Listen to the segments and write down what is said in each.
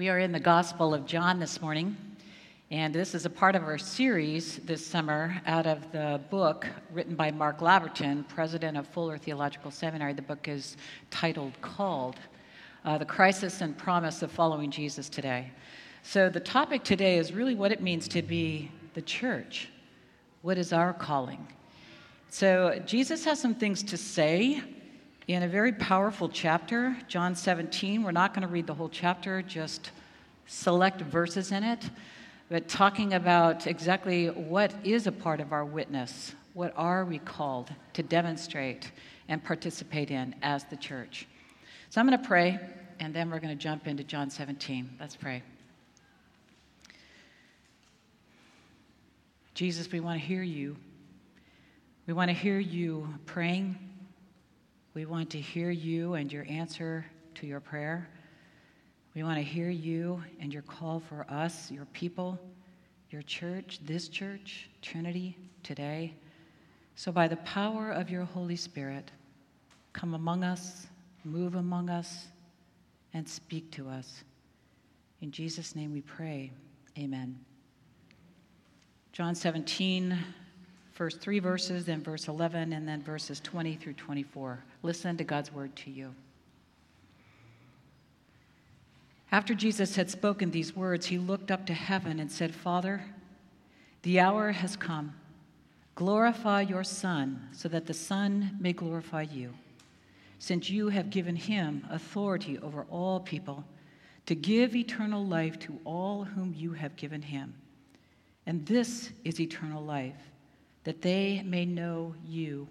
We are in the Gospel of John this morning, and this is a part of our series this summer out of the book written by Mark Labberton, president of Fuller Theological Seminary. The book is titled Called uh, The Crisis and Promise of Following Jesus Today. So, the topic today is really what it means to be the church. What is our calling? So, Jesus has some things to say in a very powerful chapter, John 17. We're not going to read the whole chapter, just select verses in it, but talking about exactly what is a part of our witness. What are we called to demonstrate and participate in as the church? So I'm going to pray, and then we're going to jump into John 17. Let's pray. Jesus, we want to hear you. We want to hear you praying we want to hear you and your answer to your prayer. We want to hear you and your call for us, your people, your church, this church, Trinity, today. So, by the power of your Holy Spirit, come among us, move among us, and speak to us. In Jesus' name we pray. Amen. John 17, first three verses, then verse 11, and then verses 20 through 24. Listen to God's word to you. After Jesus had spoken these words, he looked up to heaven and said, Father, the hour has come. Glorify your Son, so that the Son may glorify you, since you have given him authority over all people to give eternal life to all whom you have given him. And this is eternal life that they may know you,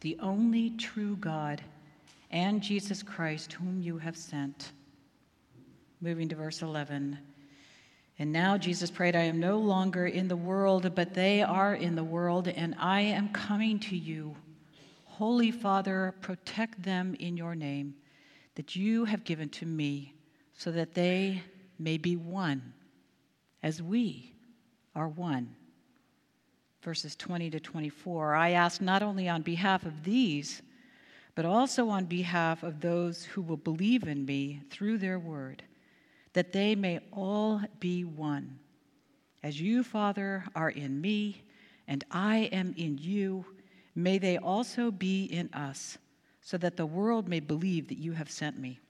the only true God, and Jesus Christ, whom you have sent. Moving to verse 11. And now Jesus prayed, I am no longer in the world, but they are in the world, and I am coming to you. Holy Father, protect them in your name that you have given to me, so that they may be one, as we are one verses 20 to 24. I ask not only on behalf of these, but also on behalf of those who will believe in me through their word, that they may all be one. As you, Father, are in me, and I am in you, may they also be in us, so that the world may believe that you have sent me.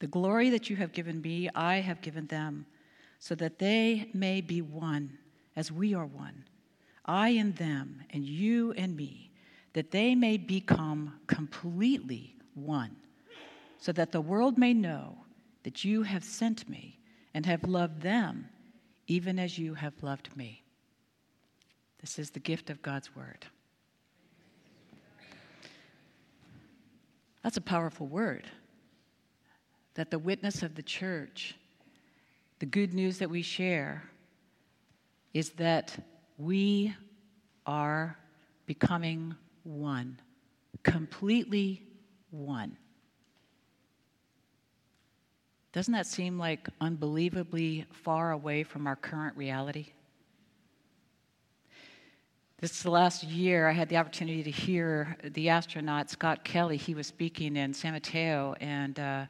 The glory that you have given me, I have given them, so that they may be one, as we are one I and them, and you and me, that they may become completely one, so that the world may know that you have sent me and have loved them even as you have loved me. This is the gift of God's word. That's a powerful word. That the witness of the church, the good news that we share, is that we are becoming one, completely one. Doesn't that seem like unbelievably far away from our current reality? This is the last year, I had the opportunity to hear the astronaut Scott Kelly. He was speaking in San Mateo, and uh,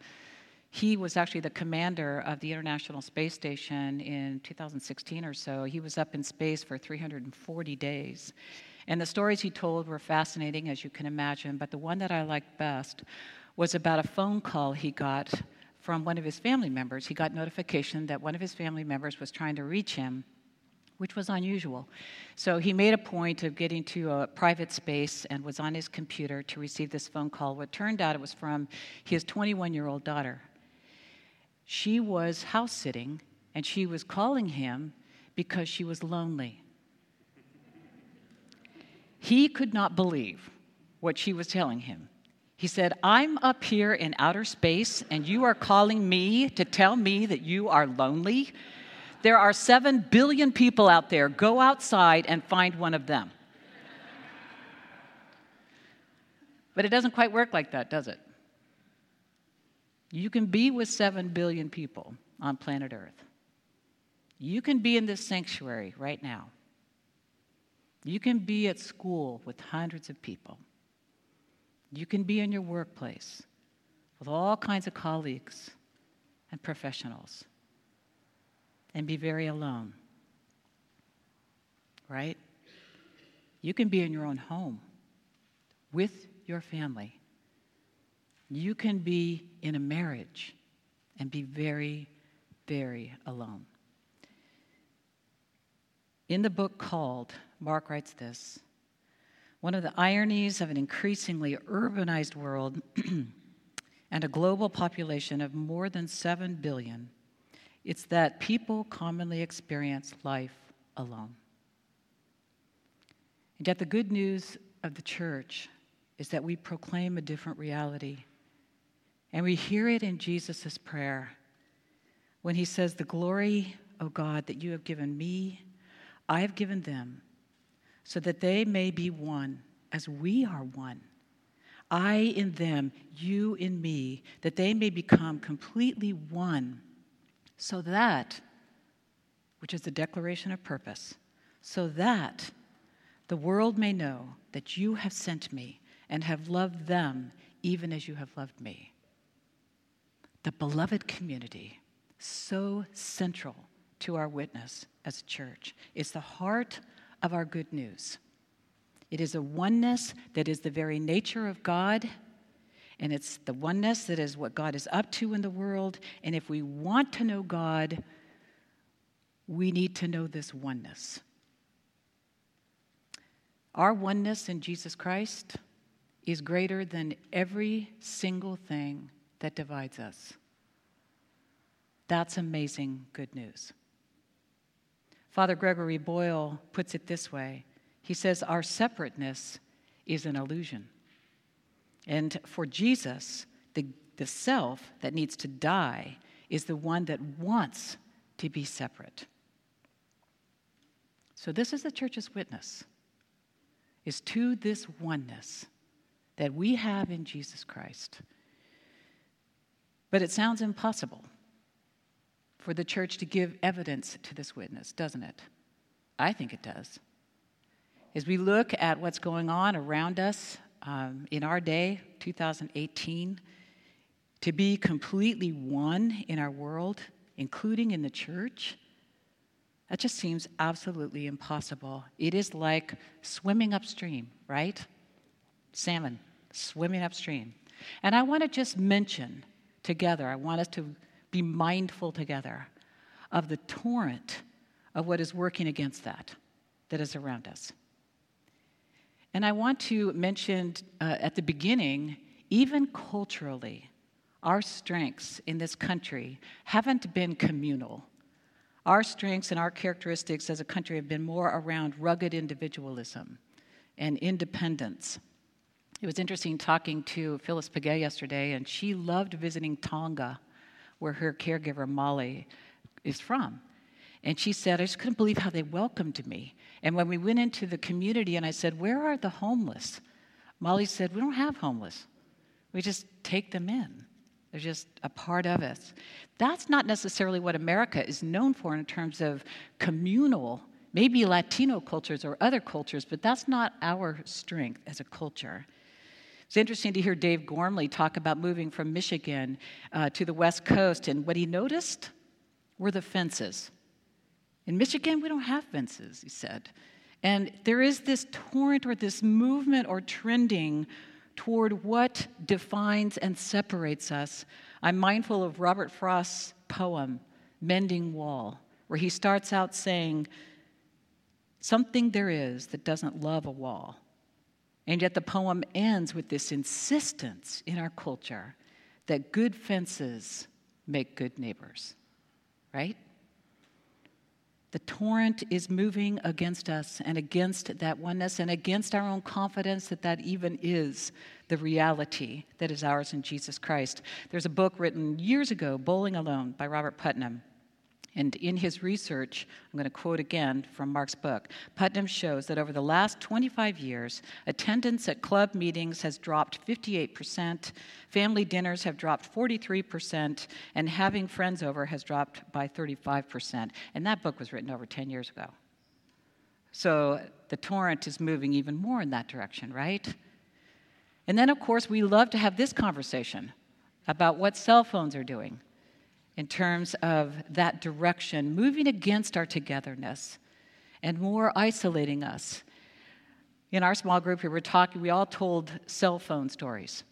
he was actually the commander of the International Space Station in 2016 or so. He was up in space for 340 days. And the stories he told were fascinating, as you can imagine, but the one that I liked best was about a phone call he got from one of his family members. He got notification that one of his family members was trying to reach him, which was unusual. So he made a point of getting to a private space and was on his computer to receive this phone call. What turned out it was from his 21 year old daughter she was house sitting and she was calling him because she was lonely. He could not believe what she was telling him. He said, I'm up here in outer space and you are calling me to tell me that you are lonely? There are seven billion people out there. Go outside and find one of them. But it doesn't quite work like that, does it? You can be with 7 billion people on planet Earth. You can be in this sanctuary right now. You can be at school with hundreds of people. You can be in your workplace with all kinds of colleagues. and professionals and be very alone. Right? You can be in your own home with your family. You can be in a marriage and be very, very alone. In the book called, Mark writes this One of the ironies of an increasingly urbanized world and a global population of more than 7 billion, it's that people commonly experience life alone. And yet, the good news of the church is that we proclaim a different reality. And we hear it in Jesus' prayer when he says, The glory, O God, that you have given me, I have given them, so that they may be one as we are one. I in them, you in me, that they may become completely one, so that, which is the declaration of purpose, so that the world may know that you have sent me and have loved them even as you have loved me. The beloved community, so central to our witness as a church, is the heart of our good news. It is a oneness that is the very nature of God, and it's the oneness that is what God is up to in the world. And if we want to know God, we need to know this oneness. Our oneness in Jesus Christ is greater than every single thing that divides us. That's amazing good news. Father Gregory Boyle puts it this way he says, Our separateness is an illusion. And for Jesus, the, the self that needs to die is the one that wants to be separate. So, this is the church's witness is to this oneness that we have in Jesus Christ. But it sounds impossible for the church to give evidence to this witness, doesn't it? I think it does. As we look at what's going on around us um, in our day, 2018, to be completely one in our world, including in the church, that just seems absolutely impossible. It is like swimming upstream, right? Salmon swimming upstream. And I want to just mention together, I want us to be mindful together of the torrent of what is working against that, that is around us. And I want to mention uh, at the beginning, even culturally, our strengths in this country haven't been communal. Our strengths and our characteristics as a country have been more around rugged individualism and independence. It was interesting talking to Phyllis Paget yesterday, and she loved visiting Tonga, where her caregiver Molly is from. And she said, I just couldn't believe how they welcomed me. And when we went into the community and I said, Where are the homeless? Molly said, We don't have homeless. We just take them in. They're just a part of us. That's not necessarily what America is known for in terms of communal, maybe Latino cultures or other cultures, but that's not our strength as a culture. It's interesting to hear Dave Gormley talk about moving from Michigan uh, to the West Coast, and what he noticed were the fences. In Michigan, we don't have fences, he said. And there is this torrent or this movement or trending toward what defines and separates us. I'm mindful of Robert Frost's poem, Mending Wall, where he starts out saying, Something there is that doesn't love a wall. And yet the poem ends with this insistence in our culture that good fences make good neighbors, right? The torrent is moving against us and against that oneness and against our own confidence that that even is the reality that is ours in Jesus Christ. There's a book written years ago, Bowling Alone, by Robert Putnam. And in his research, I'm going to quote again from Mark's book Putnam shows that over the last 25 years, attendance at club meetings has dropped 58%, family dinners have dropped 43%, and having friends over has dropped by 35%. And that book was written over 10 years ago. So the torrent is moving even more in that direction, right? And then, of course, we love to have this conversation about what cell phones are doing in terms of that direction, moving against our togetherness and more isolating us. In our small group, we were talking, we all told cell phone stories.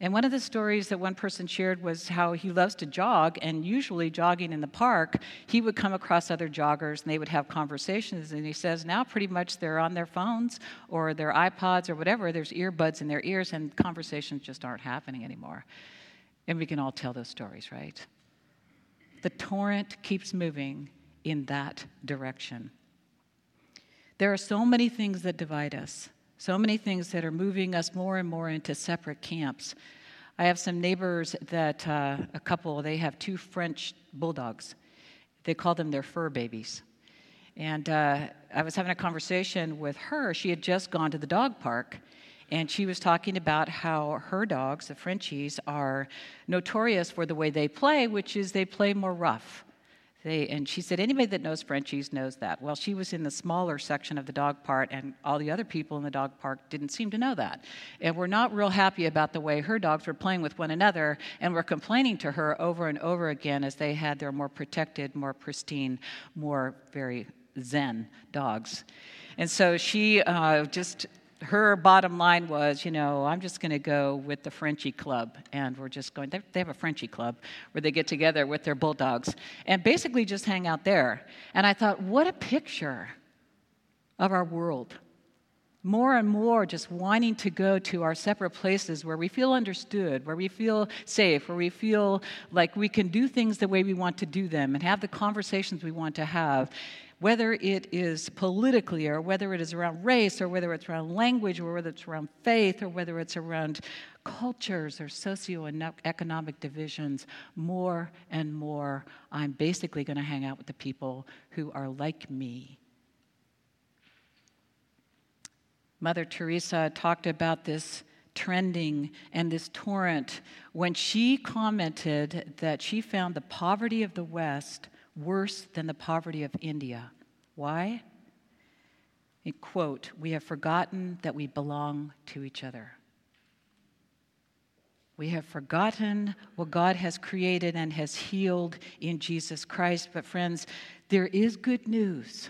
And one of the stories that one person shared was how he loves to jog, and usually jogging in the park, he would come across other joggers and they would have conversations. And he says now pretty much they're on their phones or their iPods or whatever, there's earbuds in their ears, and conversations just aren't happening anymore. And we can all tell those stories, right? The torrent keeps moving in that direction. There are so many things that divide us. So many things that are moving us more and more into separate camps. I have some neighbors that, uh, a couple, they have two French bulldogs. They call them their fur babies. And uh, I was having a conversation with her. She had just gone to the dog park, and she was talking about how her dogs, the Frenchies, are notorious for the way they play, which is they play more rough. They, and she said, anybody that knows Frenchies knows that. Well, she was in the smaller section of the dog park, and all the other people in the dog park didn't seem to know that. And we're not real happy about the way her dogs were playing with one another, and we're complaining to her over and over again as they had their more protected, more pristine, more very zen dogs. And so she uh, just her bottom line was, you know, I'm just going to go with the Frenchie Club. And we're just going, they have a Frenchie Club where they get together with their bulldogs and basically just hang out there. And I thought, what a picture of our world. More and more just wanting to go to our separate places where we feel understood, where we feel safe, where we feel like we can do things the way we want to do them and have the conversations we want to have whether it is politically or whether it is around race or whether it's around language or whether it's around faith or whether it's around cultures or socioeconomic divisions, more and more, I'm basically going to hang out with the people who are like me. Mother Teresa talked about this trending and this torrent when she commented that she found the poverty of the West worse than the poverty of India. Why? In quote, we have forgotten that we belong to each other. We have forgotten what God has created and has healed in Jesus Christ. But, friends, there is good news.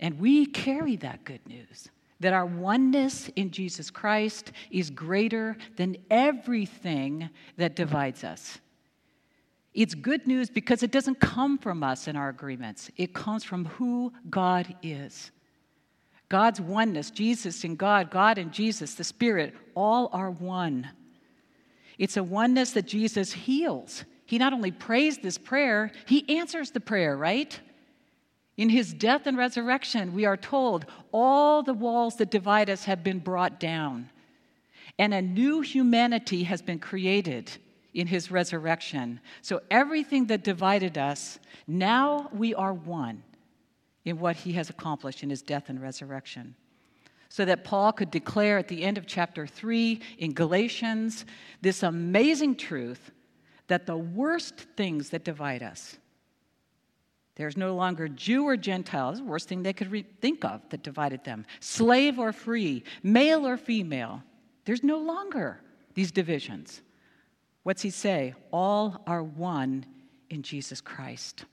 And we carry that good news that our oneness in Jesus Christ is greater than everything that divides us. It's good news because it doesn't come from us in our agreements, it comes from who God is. God's oneness, Jesus and God, God and Jesus, the Spirit, all are one. It's a oneness that Jesus heals. He not only prays this prayer, he answers the prayer, right? In his death and resurrection, we are told all the walls that divide us have been brought down, and a new humanity has been created in his resurrection. So everything that divided us, now we are one in what he has accomplished in his death and resurrection. So that Paul could declare at the end of chapter 3 in Galatians this amazing truth that the worst things that divide us, there's no longer Jew or Gentile, the worst thing they could re- think of that divided them, slave or free, male or female. There's no longer these divisions. What's he say? All are one in Jesus Christ.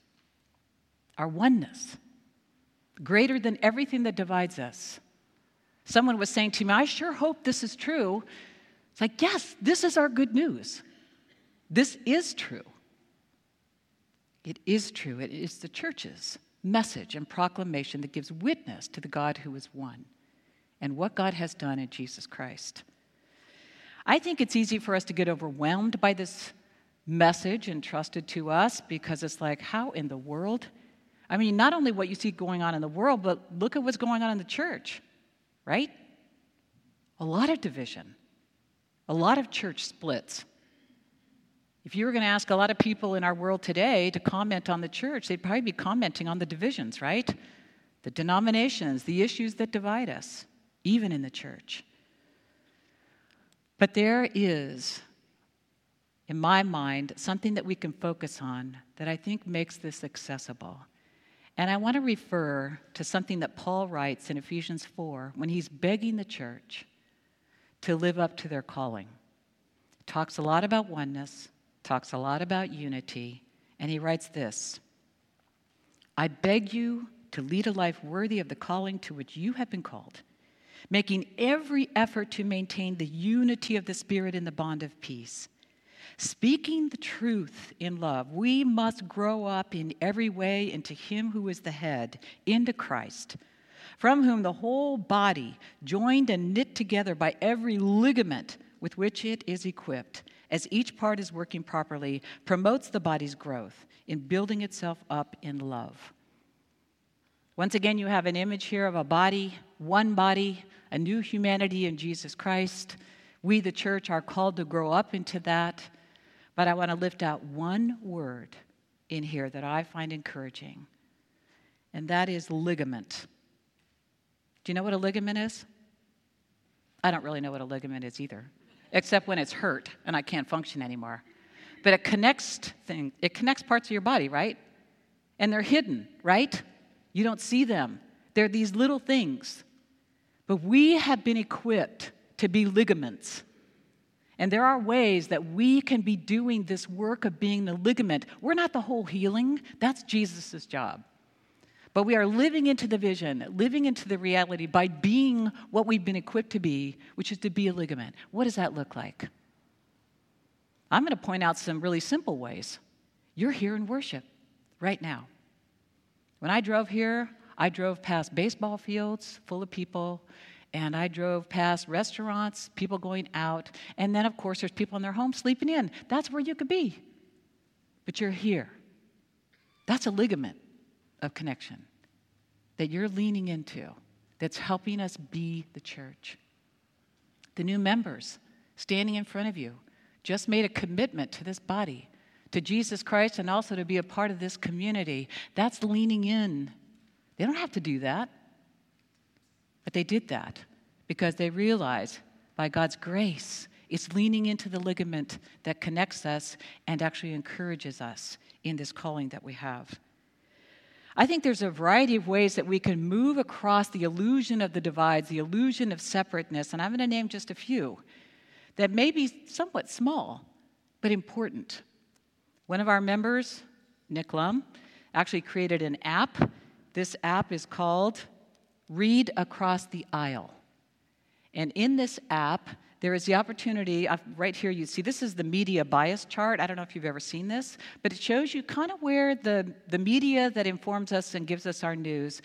Our oneness, greater than everything that divides us. Someone was saying to me, I sure hope this is true. It's like, yes, this is our good news. This is true. It is true. It is the church's message and proclamation that gives witness to the God who is one and what God has done in Jesus Christ. I think it's easy for us to get overwhelmed by this message entrusted to us because it's like, how in the world? I mean, not only what you see going on in the world, but look at what's going on in the church, right? A lot of division, a lot of church splits. If you were going to ask a lot of people in our world today to comment on the church, they'd probably be commenting on the divisions, right? The denominations, the issues that divide us, even in the church. But there is, in my mind, something that we can focus on that I think makes this accessible. And I want to refer to something that Paul writes in Ephesians 4 when he's begging the church to live up to their calling. Talks a lot about oneness, talks a lot about unity, and he writes this I beg you to lead a life worthy of the calling to which you have been called, making every effort to maintain the unity of the Spirit in the bond of peace. Speaking the truth in love, we must grow up in every way into Him who is the head, into Christ, from whom the whole body, joined and knit together by every ligament with which it is equipped, as each part is working properly, promotes the body's growth in building itself up in love. Once again, you have an image here of a body, one body, a new humanity in Jesus Christ. We, the church, are called to grow up into that. But I want to lift out one word in here that I find encouraging, and that is ligament. Do you know what a ligament is? I don't really know what a ligament is either, except when it's hurt and I can't function anymore. But it connects thing, it connects parts of your body, right? And they're hidden, right? You don't see them. They're these little things. But we have been equipped to be ligaments. And there are ways that we can be doing this work of being the ligament. We're not the whole healing, that's Jesus' job. But we are living into the vision, living into the reality by being what we've been equipped to be, which is to be a ligament. What does that look like? I'm going to point out some really simple ways. You're here in worship right now. When I drove here, I drove past baseball fields full of people and I drove past restaurants, people going out, and then, of course, there's people in their homes sleeping in. That's where you could be. But you're here. That's a ligament of connection that you're leaning into that's helping us be the church. The new members standing in front of you just made a commitment to this body, to Jesus Christ, and also to be a part of this community. That's leaning in. They don't have to do that. But they did that because they realized by God's grace, it's leaning into the ligament that connects us and actually encourages us in this calling that we have. I think there's a variety of ways that we can move across the illusion of the divides, the illusion of separateness, and I'm going to name just a few that may be somewhat small, but important. One of our members, Nick Lum, actually created an app. This app is called read across the aisle. And in this app, there is the opportunity, uh, right here you see, this is the media bias chart. I don't know if you've ever seen this, but it shows you kind of where the, the media that informs us and gives us our news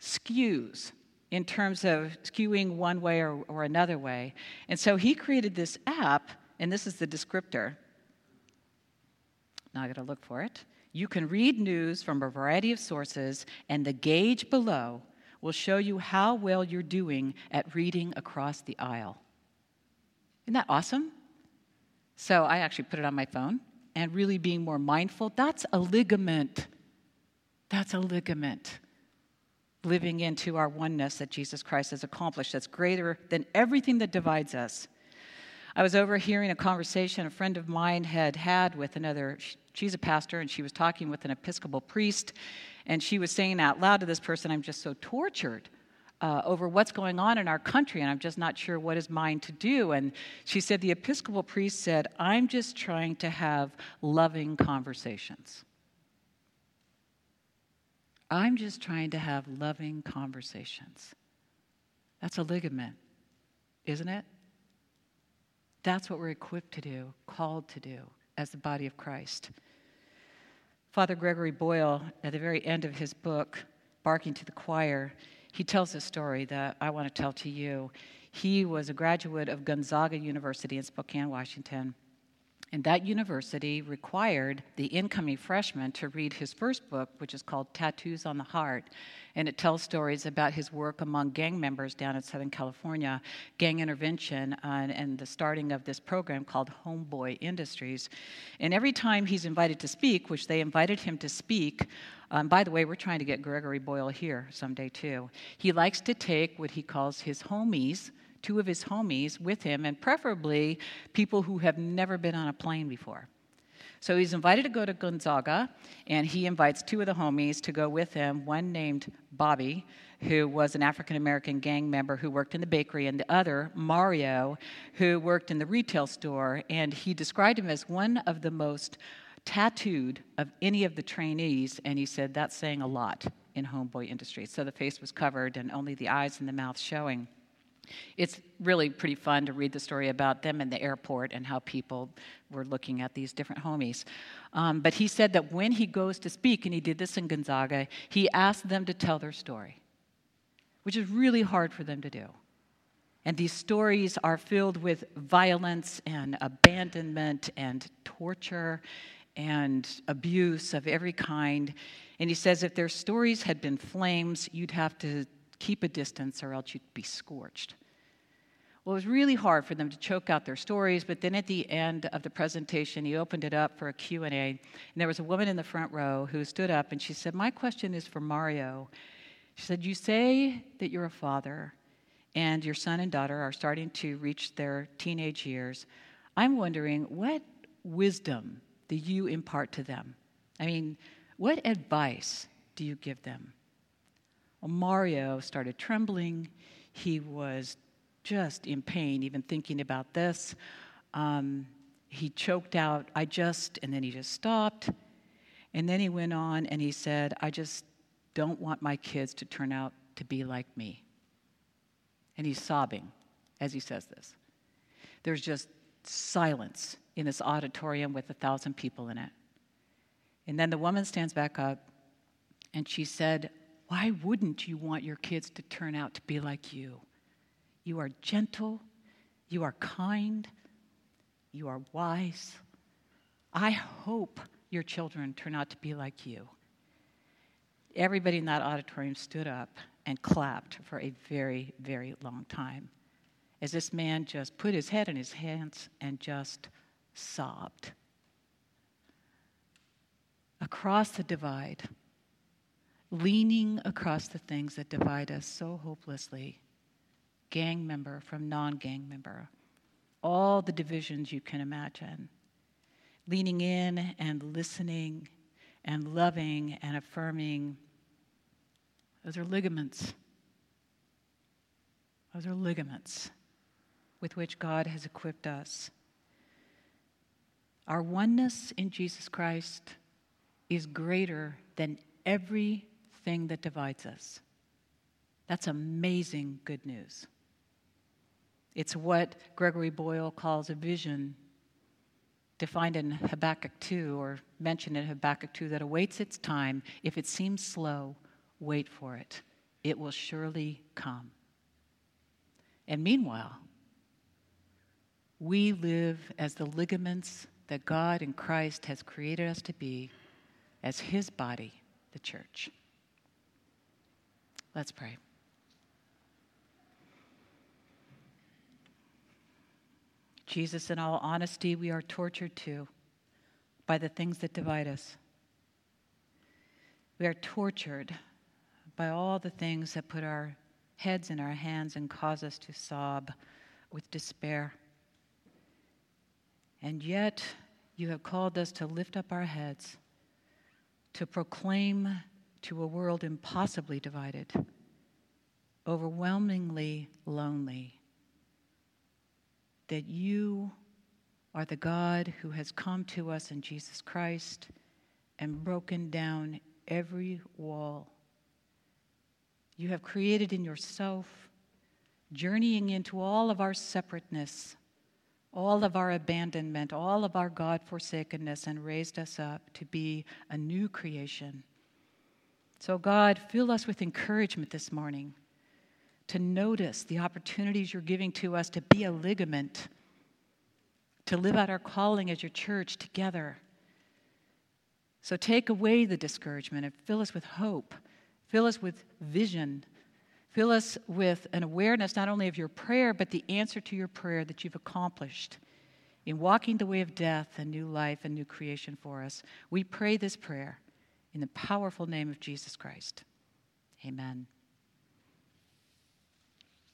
skews in terms of skewing one way or, or another way. And so he created this app, and this is the descriptor. Now I gotta look for it. You can read news from a variety of sources, and the gauge below will show you how well you're doing at reading across the aisle. Isn't that awesome? So I actually put it on my phone and really being more mindful. That's a ligament. That's a ligament. Living into our oneness that Jesus Christ has accomplished, that's greater than everything that divides us. I was overhearing a conversation a friend of mine had had with another, she's a pastor, and she was talking with an Episcopal priest, and she was saying out loud to this person, I'm just so tortured. Uh, over what's going on in our country, and I'm just not sure what is mine to do. And she said, The Episcopal priest said, I'm just trying to have loving conversations. I'm just trying to have loving conversations. That's a ligament, isn't it? That's what we're equipped to do, called to do as the body of Christ. Father Gregory Boyle, at the very end of his book, Barking to the Choir, he tells a story that I want to tell to you. He was a graduate of Gonzaga University in Spokane, Washington. And that university required the incoming freshman to read his first book, which is called Tattoos on the Heart and it tells stories about his work among gang members down in Southern California, gang intervention, uh, and the starting of this program called Homeboy Industries. And every time he's invited to speak, which they invited him to speak, um, by the way, we're trying to get Gregory Boyle here someday too. He likes to take what he calls his homies, two of his homies, with him, and preferably people who have never been on a plane before. So he's invited to go to Gonzaga, and he invites two of the homies to go with him, one named Bobby, who was an African American gang member who worked in the bakery, and the other, Mario, who worked in the retail store. And he described him as one of the most tattooed of any of the trainees, and he said that's saying a lot in homeboy industry. So the face was covered and only the eyes and the mouth showing. It's really pretty fun to read the story about them in the airport and how people were looking at these different homies. Um, but he said that when he goes to speak, and he did this in Gonzaga, he asked them to tell their story, which is really hard for them to do. And these stories are filled with violence and abandonment and torture and abuse of every kind. And he says if their stories had been flames, you'd have to keep a distance or else you'd be scorched. Well, it was really hard for them to choke out their stories, but then at the end of the presentation, he opened it up for a Q&A, and there was a woman in the front row who stood up and she said, "My question is for Mario." She said, "You say that you're a father and your son and daughter are starting to reach their teenage years. I'm wondering what wisdom do you impart to them? I mean, what advice do you give them?" Mario started trembling. He was just in pain, even thinking about this. Um, he choked out, I just, and then he just stopped. And then he went on and he said, I just don't want my kids to turn out to be like me. And he's sobbing as he says this. There's just silence in this auditorium with a thousand people in it. And then the woman stands back up and she said, why wouldn't you want your kids to turn out to be like you? You are gentle, you are kind, you are wise. I hope your children turn out to be like you. Everybody in that auditorium stood up and clapped for a very, very long time as this man just put his head in his hands and just sobbed. Across the divide, leaning across the things that divide us so hopelessly gang member from non gang member, all the divisions you can imagine, leaning in and listening and loving and affirming. Those are ligaments. Those are ligaments with which God has equipped us. Our oneness in Jesus Christ is greater than every thing that divides us. That's amazing good news. It's what Gregory Boyle calls a vision, defined in Habakkuk 2 or mentioned in Habakkuk 2 that awaits its time. If it seems slow, wait for it. It will surely come. And meanwhile, we live as the ligaments that God in Christ has created us to be as His body, the church. Let's pray. Jesus, in all honesty, we are tortured too by the things that divide us. We are tortured by all the things that put our heads in our hands and cause us to sob with despair. And yet, you have called us to lift up our heads, to proclaim to a world impossibly divided, overwhelmingly lonely, that you are the God who has come to us in Jesus Christ and broken down every wall. You have created in yourself, journeying into all of our separateness, all of our abandonment, all of our God forsakenness, and raised us up to be a new creation so, God, fill us with encouragement this morning to notice the opportunities you're giving to us to be a ligament, to live out our calling as your church together. So, take away the discouragement and fill us with hope, fill us with vision, fill us with an awareness not only of your prayer, but the answer to your prayer that you've accomplished in walking the way of death and new life and new creation for us. We pray this prayer in the powerful name of Jesus Christ. Amen.